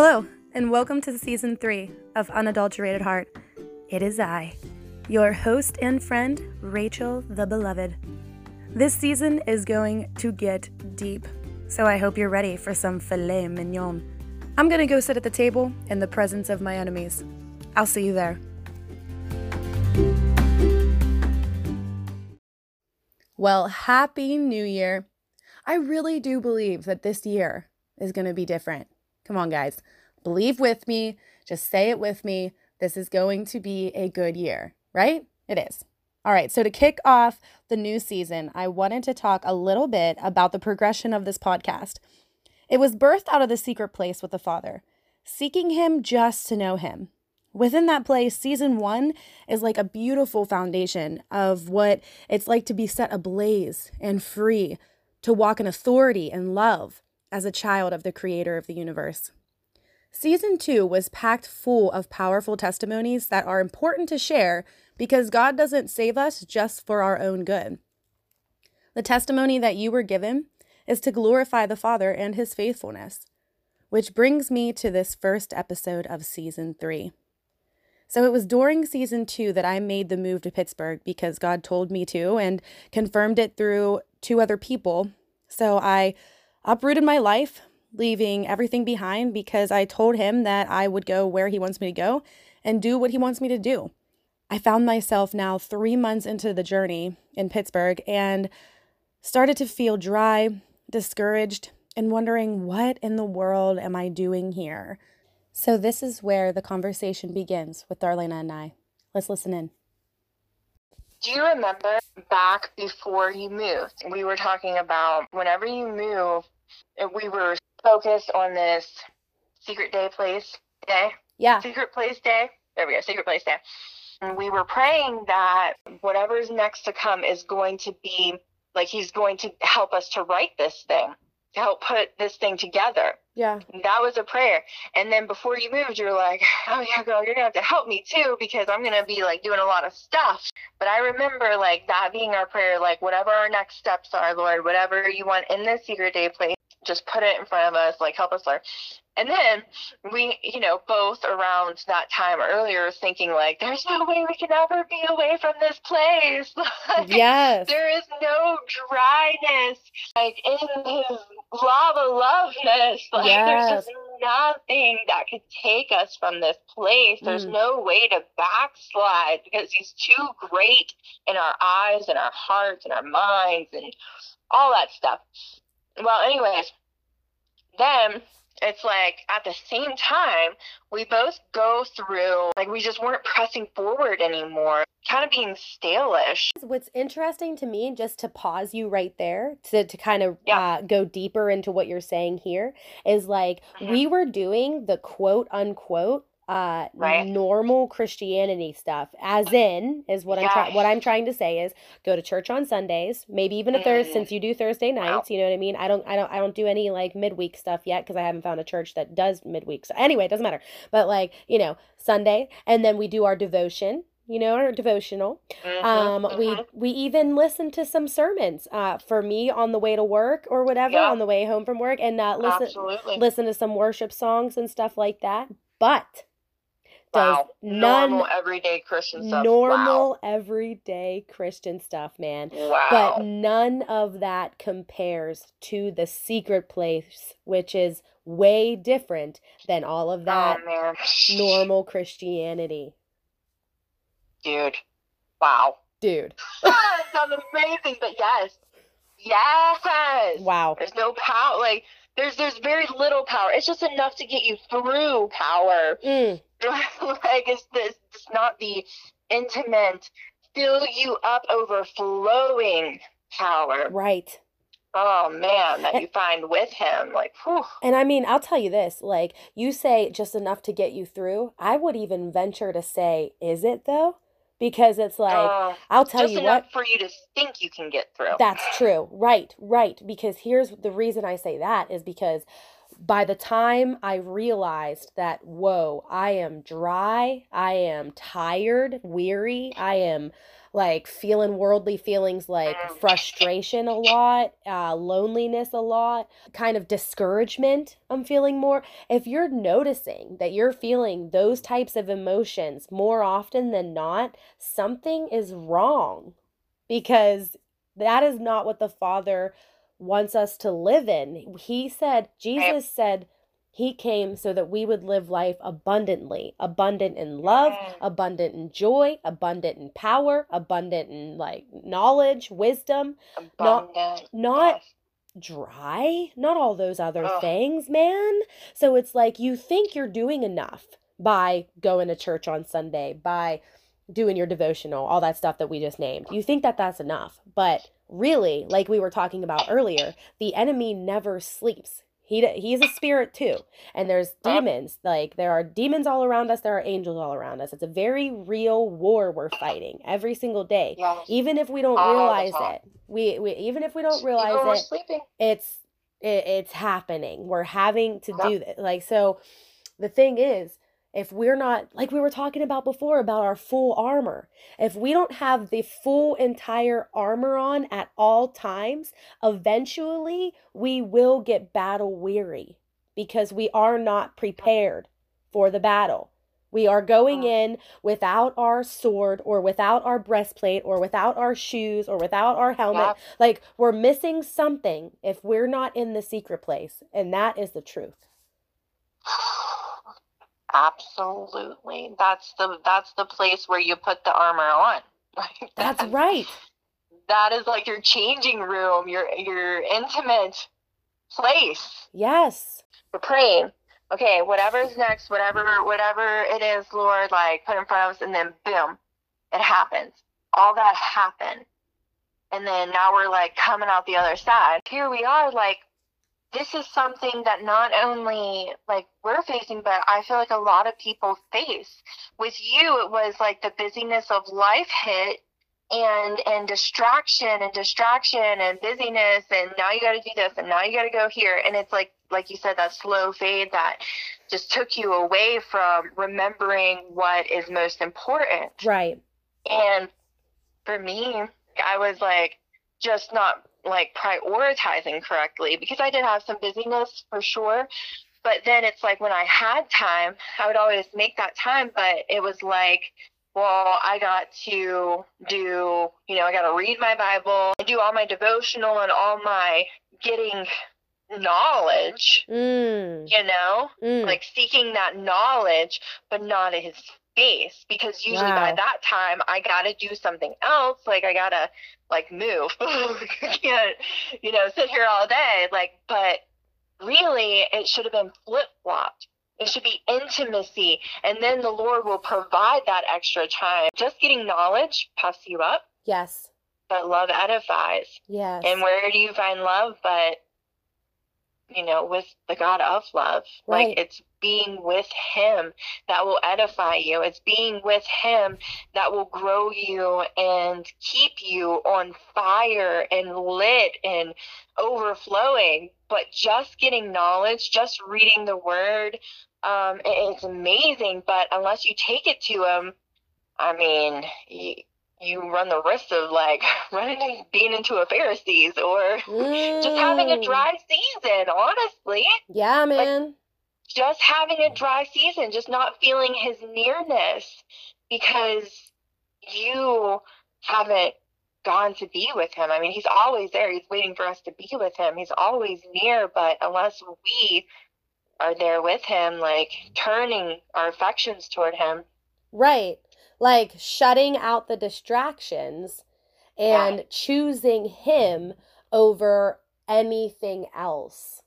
Hello, and welcome to season three of Unadulterated Heart. It is I, your host and friend, Rachel the Beloved. This season is going to get deep, so I hope you're ready for some filet mignon. I'm gonna go sit at the table in the presence of my enemies. I'll see you there. Well, Happy New Year. I really do believe that this year is to be different. Come on, guys. Believe with me. Just say it with me. This is going to be a good year, right? It is. All right, so to kick off the new season, I wanted to talk a little bit about the progression of this podcast. It was birthed out of the secret place with the Father, seeking Him just to know Him. Within that place, season one is like a beautiful foundation of what it's like to be set ablaze and free, to walk in authority and love as a child of the creator of the universe. Season two was packed full of powerful testimonies that are important to share because God doesn't save us just for our own good. The testimony that you were given is to glorify the Father and his faithfulness, which brings me to this first episode of season three. So it was during season two that I made the move to Pittsburgh because God told me to and confirmed it through two other people. So I uprooted my life, leaving everything behind because I told him that I would go where he wants me to go and do what he wants me to do. I found myself now three months into the journey in Pittsburgh and started to feel dry, discouraged, and wondering what in the world am I doing here? So, this is where the conversation begins with Darlena and I. Let's listen in. Do you remember back before you moved? We were talking about whenever you move, we were focused on this secret day place day. Yeah. Secret place day. There we go. Secret place day. And we were praying that whatever's next to come is going to be like he's going to help us to write this thing to help put this thing together. Yeah. That was a prayer. And then before you moved, you're like, oh, yeah, girl, you're going to have to help me too because I'm going to be like doing a lot of stuff. But I remember like that being our prayer, like whatever our next steps are, Lord, whatever you want in this secret day place, just put it in front of us, like help us, learn. And then we, you know, both around that time earlier thinking like, there's no way we can ever be away from this place. like, yes. There is no dryness like in his lava loveness. Like Yes. there's just nothing that could take us from this place. There's Mm. no way to backslide because he's too great in our eyes and our hearts and our minds and all that stuff. Well, anyways, then it's like at the same time, we both go through, like, we just weren't pressing forward anymore, kind of being stalish. What's interesting to me, just to pause you right there, to, to kind of Yeah. uh, go deeper into what you're saying here, is like Mhm. we were doing the quote unquote uh Right. normal Christianity stuff as in is what I'm trying what I'm trying to say is go to church on Sundays maybe even a Thursday Mm. since you do Thursday Wow. nights you know what I mean I don't I don't I don't do any like midweek stuff yet because I haven't found a church that does midweek so anyway it doesn't matter but like you know Sunday and then we do our devotion you know our devotional Mhm, um, we mhm. we even listen to some sermons. Uh, for me on the way to work or whatever, Yeah. on the way home from work, and uh, listen Absolutely. listen to some worship songs and stuff like that. But does wow. none Normal, everyday Christian stuff. normal everyday Christian stuff, man. Wow. But none of that compares to the secret place, which is way different than all of oh, that oh, normal Christianity, Dude. Wow. dude. that sounds amazing, but yes. Yes. Wow. There's no power. Like, there's there's very little power. It's just enough to get you through power. Mm, like it's this it's not the intimate, fill you up overflowing power. right. Oh man, that you find with him. Like whew. And I mean, I'll tell you this, like you say just enough to get you through. I would even venture to say, is it though? Because it's like, uh, I'll tell just you enough what, for you to think you can get through. that's true. Right, right. Because here's the reason I say that is because by the time I realized that, whoa, I am dry, I am tired, weary, I am like feeling worldly feelings like Mm. frustration a lot, uh, loneliness a lot, kind of discouragement. I'm feeling more. If you're noticing that you're feeling those types of emotions more often than not, something is wrong because that is not what the Father wants us to live in. He said, Jesus said, He came so that we would live life abundantly, abundant in love, Mm. abundant in joy, abundant in power, abundant in like knowledge, wisdom, Not- Abundant. not yes. dry, not all those other things, man. So it's like you think you're doing enough by going to church on Sunday, by doing your devotional, all that stuff that we just named. You think that that's enough, but really, like we were talking about earlier, the enemy never sleeps. He he's a spirit too. And there's demons. Like there are demons all around us, there are angels all around us. It's a very real war we're fighting every single day. Yes. Even if we don't All realize it. We, we even if we don't realize it, sleeping. it's it, it's happening we're having to Yep. do this like so the thing is if we're not like we were talking about before about our full armor. If we don't have the full entire armor on at all times eventually we will get battle weary because we are not prepared for the battle. We are going in without our sword or without our breastplate or without our shoes or without our helmet. Like we're missing something if we're not in the secret place, and that is the truth. Absolutely. That's the that's the place where you put the armor on. That's right. That is like your changing room, your your intimate place. Yes. We're praying. Okay, whatever's next, whatever whatever it is, Lord, like put in front of us, and then boom, it happens. All that happened. And then now we're like coming out the other side. Here we are, like this is something that not only like we're facing, but I feel like a lot of people face. With you, it was like the busyness of life hit and and distraction and distraction and busyness and now you got to do this and now you got to go here and it's like like you said that slow fade that just took you away from remembering what is most important Right. and for me, I was like just not like prioritizing correctly because I did have some busyness for sure. But then it's like when I had time, I would always make that time, but it was like, well, I got to do, you know, I got to read my Bible, I do all my devotional and all my getting knowledge, Mm. you know? Mm. like seeking that knowledge, but not his face. Because usually by that time, I gotta do something else. Like I gotta like move. Can't, you know, sit here all day. Like, but really, it should have been flip flopped. It should be intimacy, and then the Lord will provide that extra time. Just getting knowledge puffs you up, yes. but love edifies. Yes. And where do you find love but you know, with the God of love? Right. Like it's being with him that will edify you. It's being with him that will grow you and keep you on fire and lit and overflowing. But just getting knowledge, just reading the word, um, it's amazing. But unless you take it to him, I mean, you, you run the risk of like running being into a Pharisees or just having a Mm. dry season, honestly. Yeah, man. Just having a dry season, just not feeling his nearness because you haven't gone to be with him. I mean, he's always there. He's waiting for us to be with him. He's always near, but unless we are there with him, like turning our affections toward him, Right. Like shutting out the distractions Yeah. and choosing him over anything else.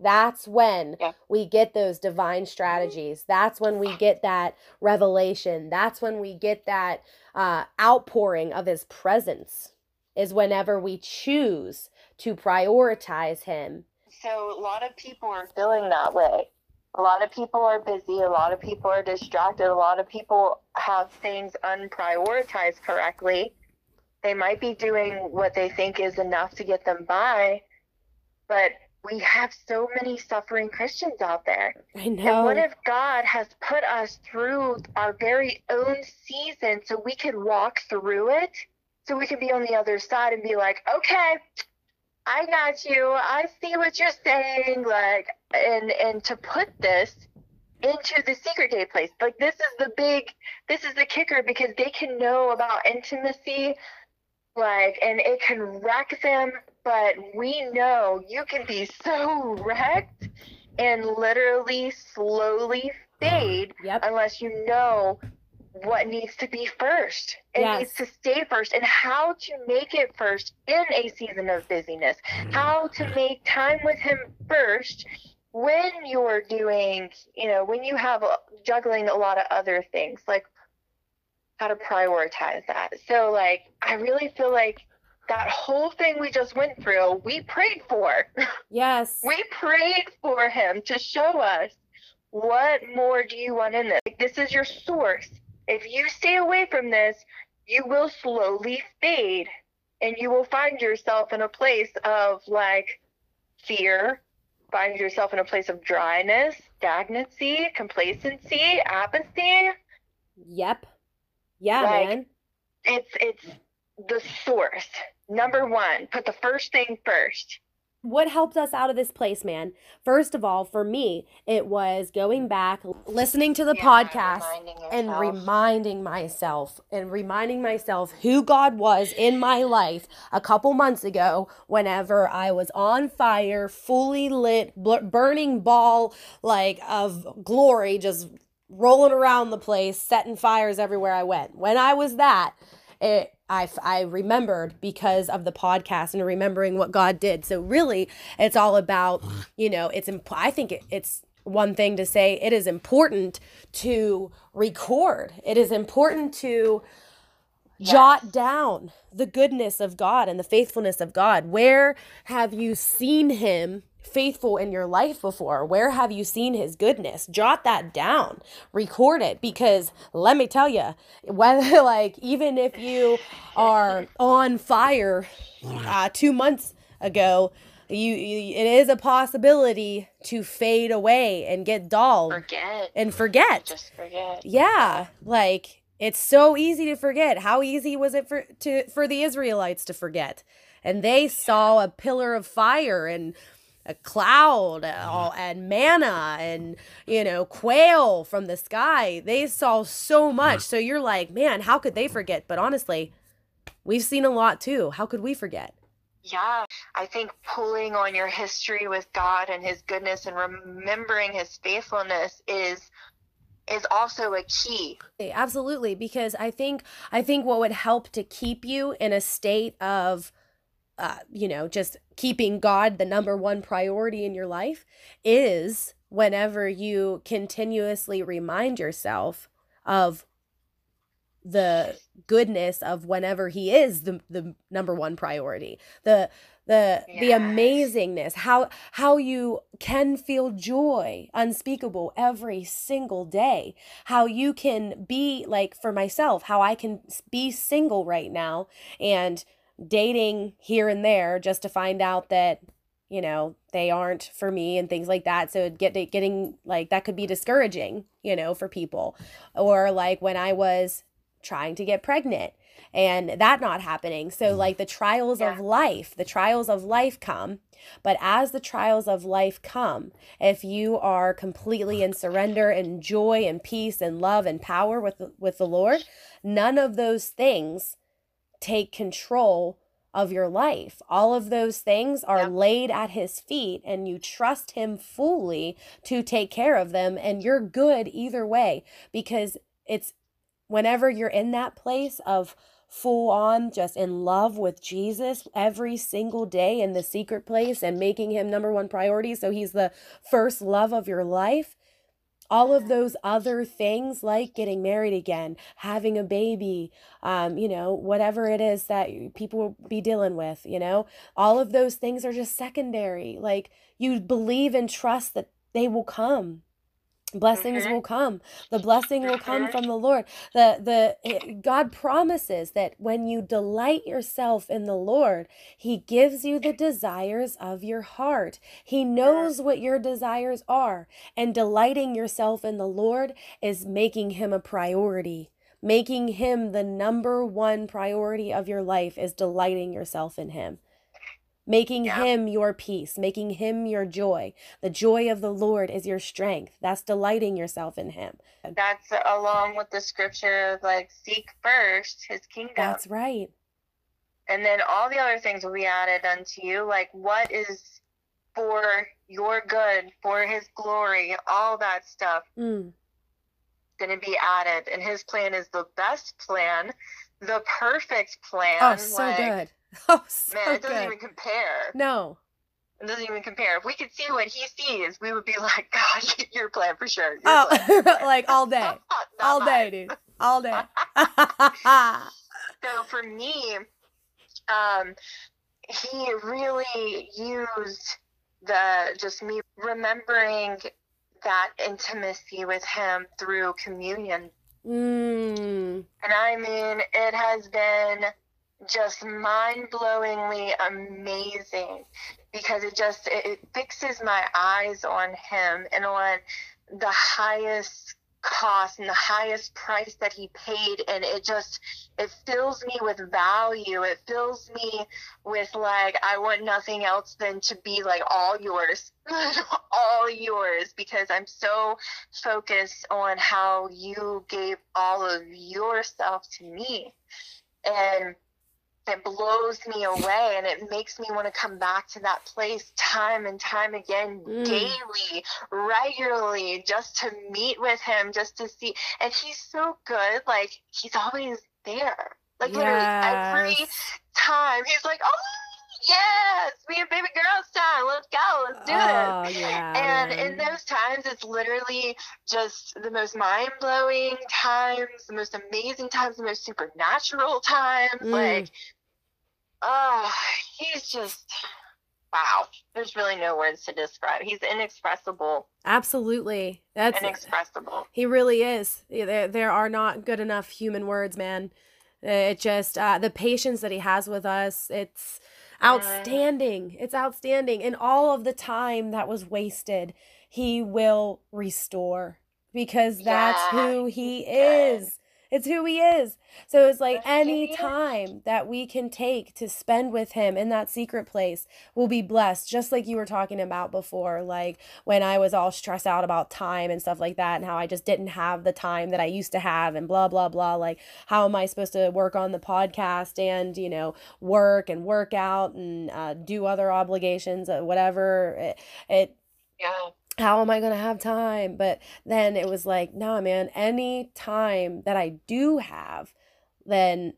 That's when Yeah. we get those divine strategies. That's when we get that revelation. That's when we get that uh, outpouring of his presence, is whenever we choose to prioritize him. So a lot of people are feeling that way. A lot of people are busy. A lot of people are distracted. A lot of people have things unprioritized correctly. They might be doing what they think is enough to get them by, but we have so many suffering Christians out there. I know. And what if God has put us through our very own season so we can walk through it? So we can be on the other side and be like, okay, I got you. I see what you're saying. Like, and and to put this into the secret day place. Like this is the big, this is the kicker because they can know about intimacy, like, and it can wreck them. But we know you can be so wrecked and literally slowly fade Yep. unless you know what needs to be first. It Yes. needs to stay first and how to make it first in a season of busyness. Mm-hmm. How to make time with him first when you're doing, you know, when you have a, juggling a lot of other things, like how to prioritize that. So, like, I really feel like that whole thing we just went through, we prayed for. Yes. We prayed for him to show us what more do you want in this. Like, this is your source. If you stay away from this, you will slowly fade and you will find yourself in a place of like fear, find yourself in a place of dryness, stagnancy, complacency, apathy. Yep. Yeah, Like- man. It's it's the source. Number 1, put the first thing first. What helped us out of this place, man? First of all, for me, it was going back, listening to the Yeah, podcast, reminding and reminding myself and reminding myself who God was in my life a couple months ago whenever I was on fire, fully lit, bl- burning ball like of glory just rolling around the place, setting fires everywhere I went. When I was that, it I, f- I remembered because of the podcast and remembering what God did. So really, it's all about, you know, it's imp- I think it, it's one thing to say it is important to record. It is important to jot down the goodness of God and the faithfulness of God. Where have you seen him faithful in your life before? Where have you seen his goodness? Jot that down, record it because let me tell you, whether like even if you are on fire uh, 2 months ago, you, you it is a possibility to fade away and get dull Forget. and forget. Just forget. Yeah, like it's so easy to forget. How easy was it for to for the Israelites to forget? And they saw a pillar of fire and a cloud uh, and manna and you know quail from the sky. They saw so much. So you're like, man, how could they forget? But honestly, we've seen a lot too. How could we forget? Yeah, I think pulling on your history with God and his goodness and remembering his faithfulness is is also a key. Absolutely, because I think I think what would help to keep you in a state of uh, you know, just keeping God the number one priority in your life is whenever you continuously remind yourself of the goodness of whenever he is the the number one priority. The the the amazingness how how you can feel joy unspeakable every single day how you can be like for myself how i can be single right now and dating here and there just to find out that you know they aren't for me and things like that. So it get getting like that could be discouraging you know for people. Or like when i was trying to get pregnant and that not happening. So mm. like the trials of life the trials of life come. But as the trials of life come if you are completely in surrender and joy and peace and love and power with with the lord none of those things take control of your life. All of those things are laid at his feet and you trust him fully to take care of them and you're good either way because it's whenever you're in that place of full on just in love with Jesus every single day in the secret place and making him number one priority so he's the first love of your life all of those other things like getting married again having a baby um, you know whatever it is that people will be dealing with you know? All of those things are just secondary. Like you believe and trust that they will come blessings Mhm. will come. The blessing will come Mhm. from the lord. The the god promises that when you delight yourself in the lord he gives you the desires of your heart. He knows what your desires are and delighting yourself in the lord is making him a priority. Making him the number one priority of your life is delighting yourself in him making Yeah. him your peace, making him your joy. The joy of the Lord is your strength. That's delighting yourself in him. That's along with the scripture of like seek first his kingdom. That's right. and then all the other things will be added unto you like what is for your good for his glory all that stuff Mm. going to be added and his plan is the best plan the perfect plan Oh, so like, good. Oh, so man it doesn't good. even compare No. it doesn't even compare if we could see what he sees we would be like god your plan for sure your Oh, plan. like all day. All day, mine. dude. All day. so for me um he really used the just me remembering that intimacy with him through communion mm. and i mean it has been just mind-blowingly amazing because it just it, fixes my eyes on him and on the highest cost and the highest price that he paid. And it just it fills me with value. It fills me with like i want nothing else than to be like all yours all yours because i'm so focused on how you gave all of yourself to me. And it blows me away and it makes me want to come back to that place time and time again Mm. daily regularly just to meet with him just to see and he's so good like he's always there like literally every time he's like oh yes me and baby girls time let's go let's do this Oh, yeah. and in those times, it's literally just the most mind blowing times, the most amazing times, the most supernatural times. Mm. Like, oh, he's just, wow. There's really no words to describe. He's inexpressible. Absolutely. That's Inexpressible. He really is. There, there are not good enough human words, man. It just uh, the patience that he has with us. It's outstanding. It's outstanding. And all of the time that was wasted, he will restore because that's Yeah, who he is. It's who he is. So it's like any time that we can take to spend with him in that secret place will be blessed, just like you were talking about before. Like when I was all stressed out about time and stuff like that, and how I just didn't have the time that I used to have, and blah, blah, blah. Like, how am I supposed to work on the podcast and, you know, work and work out and uh, do other obligations, uh, whatever? It, it Yeah. How am I going to have time? But then it was like, nah, man, any time that I do have, then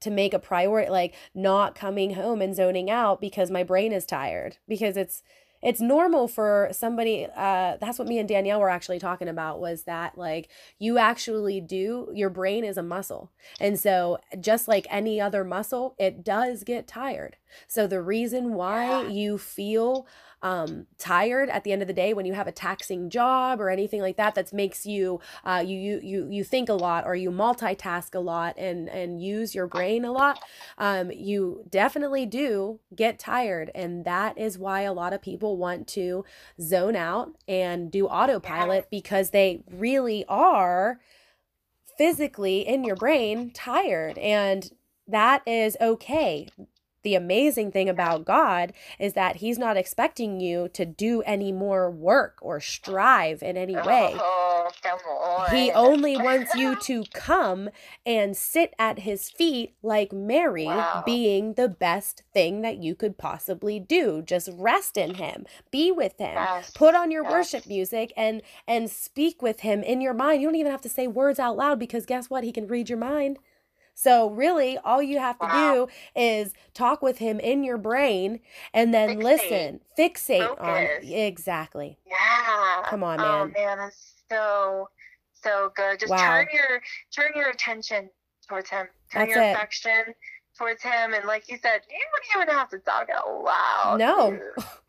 to make a priority, like not coming home and zoning out because my brain is tired. Because it's, it's normal for somebody, uh, that's what me and Danielle were actually talking about was that like you actually do, your brain is a muscle. And so just like any other muscle, it does get tired. So the reason why Yeah. you feel um, tired at the end of the day when you have a taxing job or anything like that that makes you uh, you, you you you think a lot or you multitask a lot and and use your brain a lot um, you definitely do get tired. And that is why a lot of people want to zone out and do autopilot because they really are physically in your brain tired. And that is okay the amazing thing about God is that He's not expecting you to do any more work or strive in any way. Oh, on. He only wants you to come and sit at His feet like Mary, Wow. being the best thing that you could possibly do. Just rest in Him, be with Him. Yes, Put on your yes. worship music and and speak with him in your mind. You don't even have to say words out loud because guess what? He can read your mind. So really, all you have to Wow. do is talk with him in your brain and then Fixate. listen, fixate on exactly. Yeah. Come on, oh, man. Oh man. that's so so good. Just Wow. turn your turn your attention towards him. Turn That's your it. affection towards him, and like you said, you don't even have to talk out loud. No.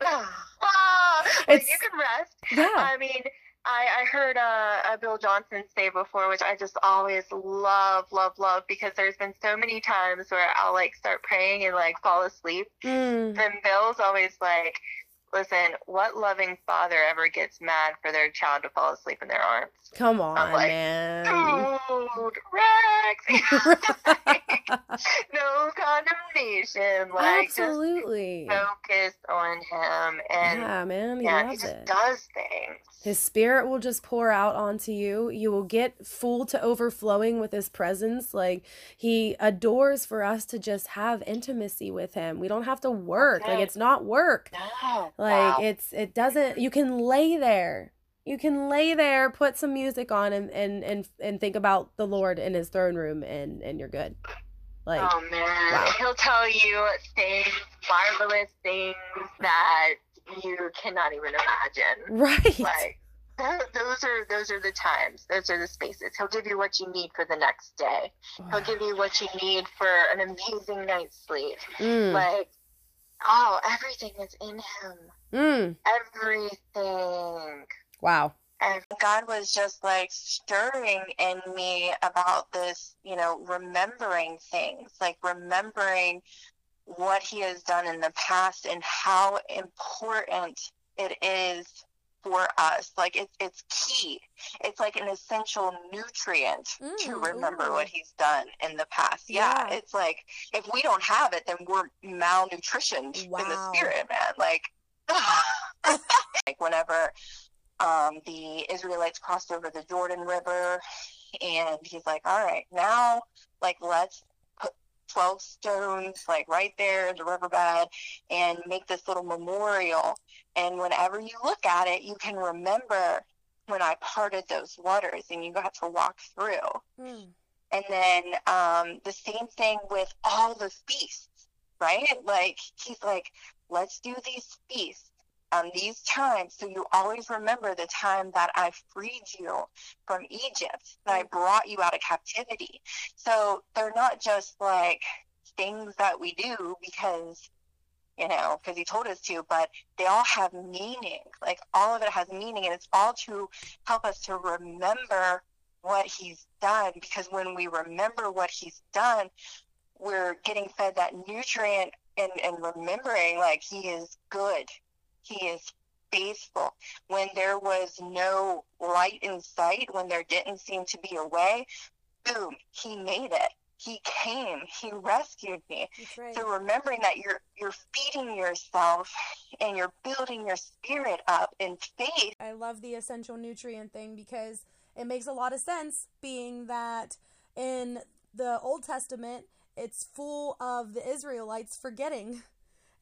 like It's- you can rest. Yeah. I mean, I, I heard uh, Bill Johnson say before, which I just always love, love, love, because there's been so many times where I'll like start praying and like fall asleep. Mm. And Bill's always like, listen, what loving father ever gets mad for their child to fall asleep in their arms? Come on, like, man. Dude, Rex! no condemnation. Like, Absolutely. just focus on him. And yeah, man, he yeah, he just it. does things. His spirit will just pour out onto you. You will get full to overflowing with his presence. Like he adores for us to just have intimacy with him. We don't have to work. Like it's not work. No. Like wow. it's it doesn't you can lay there. You can lay there, put some music on and and and, and think about the Lord in his throne room and and you're good. Like Oh man, wow. he'll tell you things, marvelous things that you cannot even imagine. right. Like those are those are the times, those are the spaces. He'll give you what you need for the next day. He'll give you what you need for an amazing night's sleep. Mm, Like, oh, everything is in him. mm. Everything. Wow. And God was just like stirring in me about this, you know, remembering things, like remembering what He has done in the past and how important it is for us. Like it's it's key. It's like an essential nutrient to Mm, remember ooh. what He's done in the past. Yeah, Yeah. it's like if we don't have it, then we're malnutritioned in the spirit, man. Like, like whenever um, the Israelites crossed over the Jordan River, and he's like, "All right, now, like, let's put twelve stones, like, right there in the riverbed, and make this little memorial. And whenever you look at it, you can remember when I parted those waters, and you got to walk through." Mm. And then um, the same thing with all the feasts, right? Like he's like, let's do these feasts on these times so you always remember the time that I freed you from Egypt, that I brought you out of captivity. So they're not just like things that we do because you know, because he told us to, but they all have meaning. Like all of it has meaning, and it's all to help us to remember what he's done because when we remember what he's done we're getting fed that nutrient and, and remembering like he is good he is faithful when there was no light in sight when there didn't seem to be a way boom he made it he came he rescued me right. so remembering that you're you're feeding yourself and you're building your spirit up in faith I love the essential nutrient thing because it makes a lot of sense, being that in the Old Testament, it's full of the Israelites forgetting.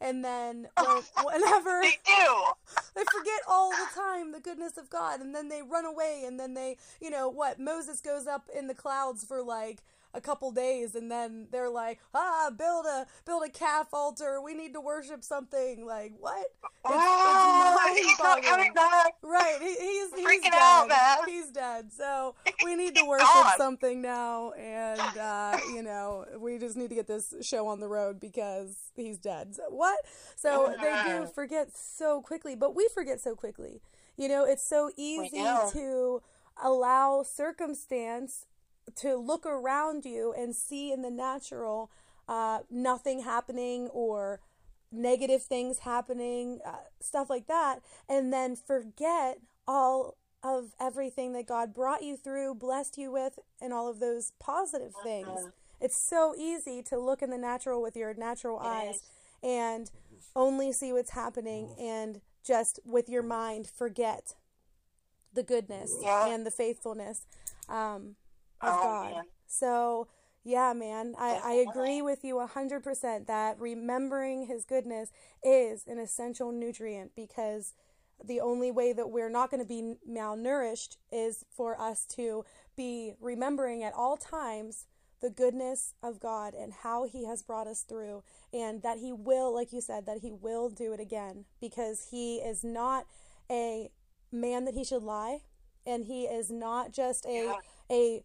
And then when, whenever they do. They forget all the time the goodness of God, and then they run away, and then they, you know, what Moses goes up in the clouds for like a couple days, and then they're like, ah, build a build a calf altar. We need to worship something. Like what? oh, he's not coming back Right, he, he's he's Freaking dead. out, man. He's dead. So we need to worship gone. something now, and uh, you know, we just need to get this show on the road because he's dead. So what? So they do forget so quickly, but we forget so quickly. You know, it's so easy to allow circumstance to look around you and see in the natural uh, nothing happening or negative things happening, uh, stuff like that, and then forget all of everything that God brought you through, blessed you with, and all of those positive things. Mhm. It's so easy to look in the natural with your natural It eyes and only see what's happening and just with your mind forget the goodness Yeah. and the faithfulness um, of Oh, God. man. So, yeah, man, I, I agree with you 100% that remembering his goodness is an essential nutrient because the only way that we're not going to be malnourished is for us to be remembering at all times the goodness of God and how he has brought us through and that he will like you said that he will do it again because he is not a man that he should lie and he is not just a Yeah. a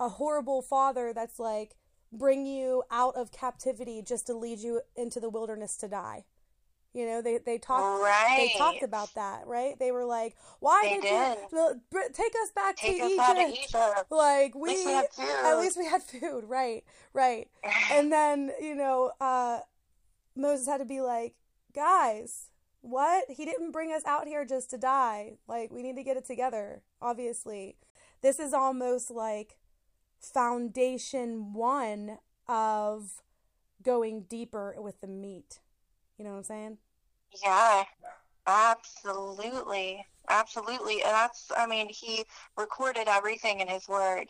a horrible father that's like bring you out of captivity just to lead you into the wilderness to die You know, they they talked right. they talked about that, right? They were like, "Why They did, you take us back Take to us Egypt? Egypt. Like At we least we had food. at least we had food, right? Right." And then, you know, uh Moses had to be like, "Guys, what? He didn't bring us out here just to die. Like we need to get it together, obviously." This is almost like foundation 1 of going deeper with the meat. You know what I'm saying? Yeah, absolutely. Absolutely. And that's, I mean, he recorded everything in his word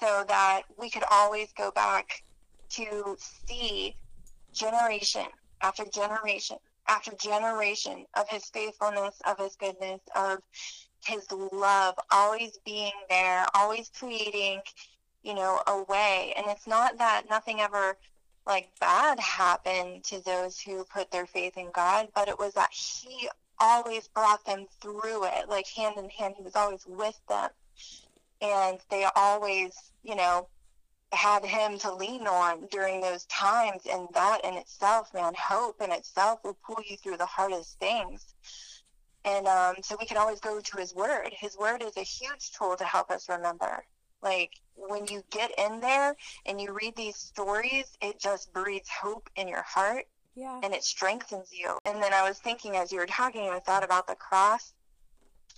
so that we could always go back to see generation after generation after generation of his faithfulness, of his goodness, of his love, always being there, always creating, you know, away. And it's not that nothing ever like bad happened to those who put their faith in God, but it was that He always brought them through it, like hand in hand. He was always with them. And they always, you know, had Him to lean on during those times. And that in itself, man, hope in itself will pull you through the hardest things. And um, so we can always go to His Word. His Word is a huge tool to help us remember. Like when you get in there and you read these stories, it just breathes hope in your heart Yeah. and it strengthens you. And then I was thinking as you were talking, I thought about the cross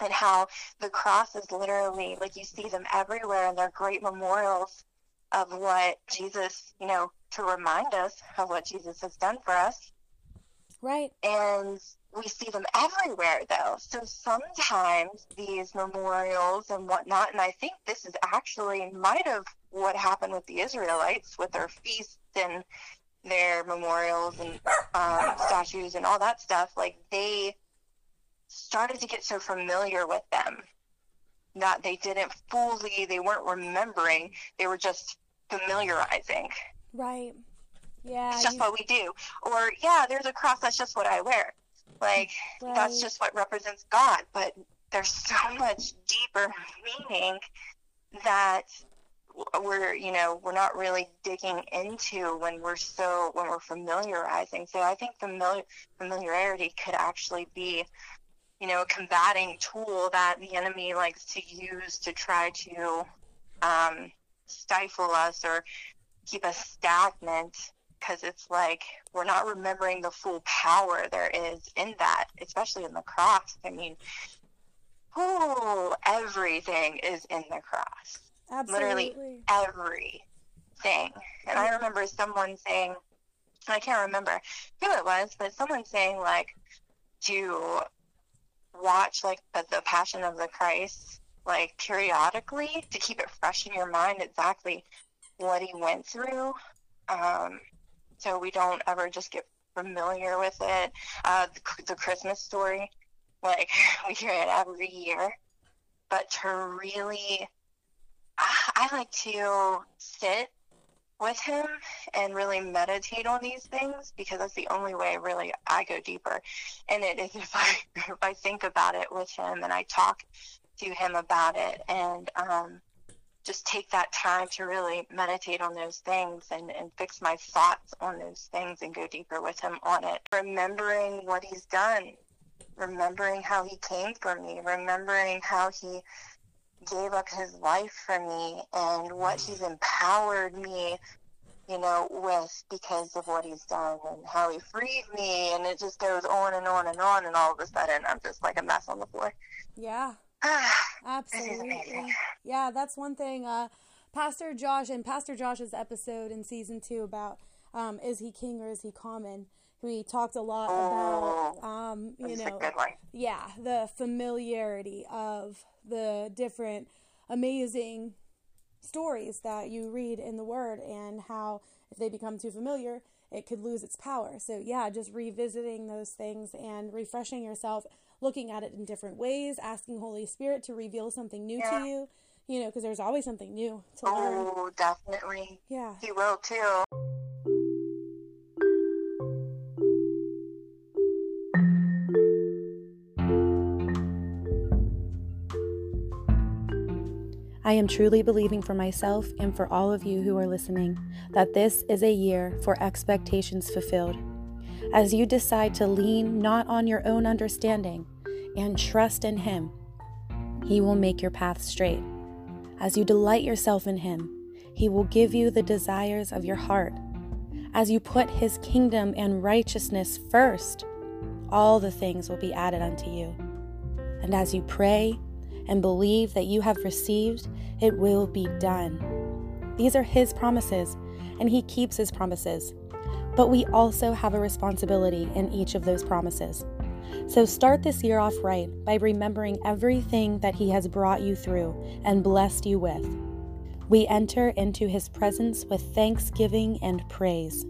and how the cross is literally like you see them everywhere and they're great memorials of what Jesus, you know, to remind us of what Jesus has done for us. Right. And we see them everywhere though. So sometimes these memorials and whatnot, and I think this is actually might have what happened with the Israelites with their feasts and their memorials and um, statues and all that stuff. Like they started to get so familiar with them that they didn't fully, they weren't remembering, they were just familiarizing. Right. Yeah. It's just you- what we do. Or, yeah, there's a cross, that's just what I wear. Like, that's just what represents God. But there's so much deeper meaning that we're, you know, we're not really digging into when we're so, when we're familiarizing. So I think familiar, familiarity could actually be, you know, a combating tool that the enemy likes to use to try to um, stifle us or keep us stagnant because it's like we're not remembering the full power there is in that, especially in the cross. I mean, oh, everything is in the cross. Absolutely. Literally everything. And I remember someone saying, I can't remember who it was, but someone saying like to watch like the, Passion of the Christ like periodically to keep it fresh in your mind exactly what he went through. Um, so we don't ever just get familiar with it. Uh, the, the Christmas story, like we hear it every year, but to really, I, I like to sit with him and really meditate on these things because that's the only way really I go deeper. And it is if I if I think about it with him and I talk to him about it and um, just take that time to really meditate on those things and, and fix my thoughts on those things and go deeper with him on it. Remembering what he's done, remembering how he came for me, remembering how he gave up his life for me and what he's empowered me, you know, with because of what he's done and how he freed me. And it just goes on and on and on. And all of a sudden, I'm just like a mess on the floor. Yeah. Absolutely. Yeah, that's one thing. Uh, Pastor Josh and Pastor Josh's episode in season two about um, is he king or is he common? We talked a lot about um, you know a good one. yeah the familiarity of the different amazing stories that you read in the word and how if they become too familiar it could lose its power so yeah just revisiting those things and refreshing yourself looking at it in different ways asking holy spirit to reveal something new Yeah. to you you know because there's always something new to oh, learn Oh, definitely. yeah He will too. I am truly believing for myself and for all of you who are listening that this is a year for expectations fulfilled. As you decide to lean not on your own understanding and trust in Him, He will make your path straight. As you delight yourself in Him, He will give you the desires of your heart. As you put His kingdom and righteousness first, all the things will be added unto you. And as you pray and believe that you have received, it will be done. These are His promises, and He keeps His promises. But we also have a responsibility in each of those promises. So start this year off right by remembering everything that He has brought you through and blessed you with. We enter into His presence with thanksgiving and praise.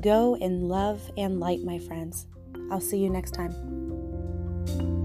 Go in love and light, my friends. I'll see you next time.